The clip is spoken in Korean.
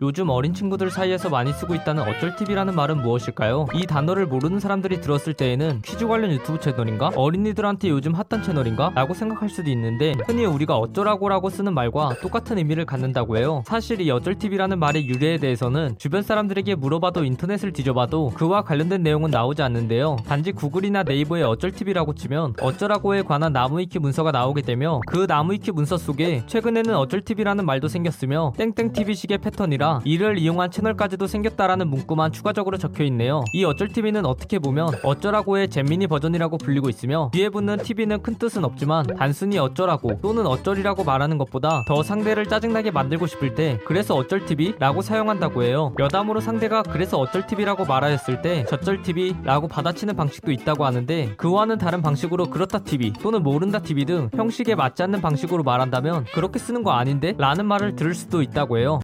요즘 어린 친구들 사이에서 많이 쓰고 있다는 어쩔 TV라는 말은 무엇일까요? 이 단어를 모르는 사람들이 들었을 때에는 퀴즈 관련 유튜브 채널인가? 어린이들한테 요즘 핫한 채널인가? 라고 생각할 수도 있는데 흔히 우리가 어쩌라고라고 쓰는 말과 똑같은 의미를 갖는다고 해요. 사실 이 어쩔 TV라는 말의 유래에 대해서는 주변 사람들에게 물어봐도 인터넷을 뒤져봐도 그와 관련된 내용은 나오지 않는데요. 단지 구글이나 네이버에 어쩔 TV라고 치면 어쩌라고에 관한 나무위키 문서가 나오게 되며 그 나무위키 문서 속에 최근에는 어쩔 TV라는 말도 생겼으며 땡땡 TV식의 패턴이라 이를 이용한 채널까지도 생겼다라는 문구만 추가적으로 적혀 있네요. 이 어쩔 TV는 어떻게 보면 어쩌라고의 잼미니 버전이라고 불리고 있으며 뒤에 붙는 TV는 큰 뜻은 없지만 단순히 어쩌라고 또는 어쩌리라고 말하는 것보다 더 상대를 짜증나게 만들고 싶을 때 그래서 어쩔 TV라고 사용한다고 해요. 여담으로 상대가 그래서 어쩔 TV라고 말하였을 때 저쩔 TV라고 받아치는 방식도 있다고 하는데 그와는 다른 방식으로 그렇다 TV 또는 모른다 TV 등 형식에 맞지 않는 방식으로 말한다면 그렇게 쓰는 거 아닌데? 라는 말을 들을 수도 있다고 해요.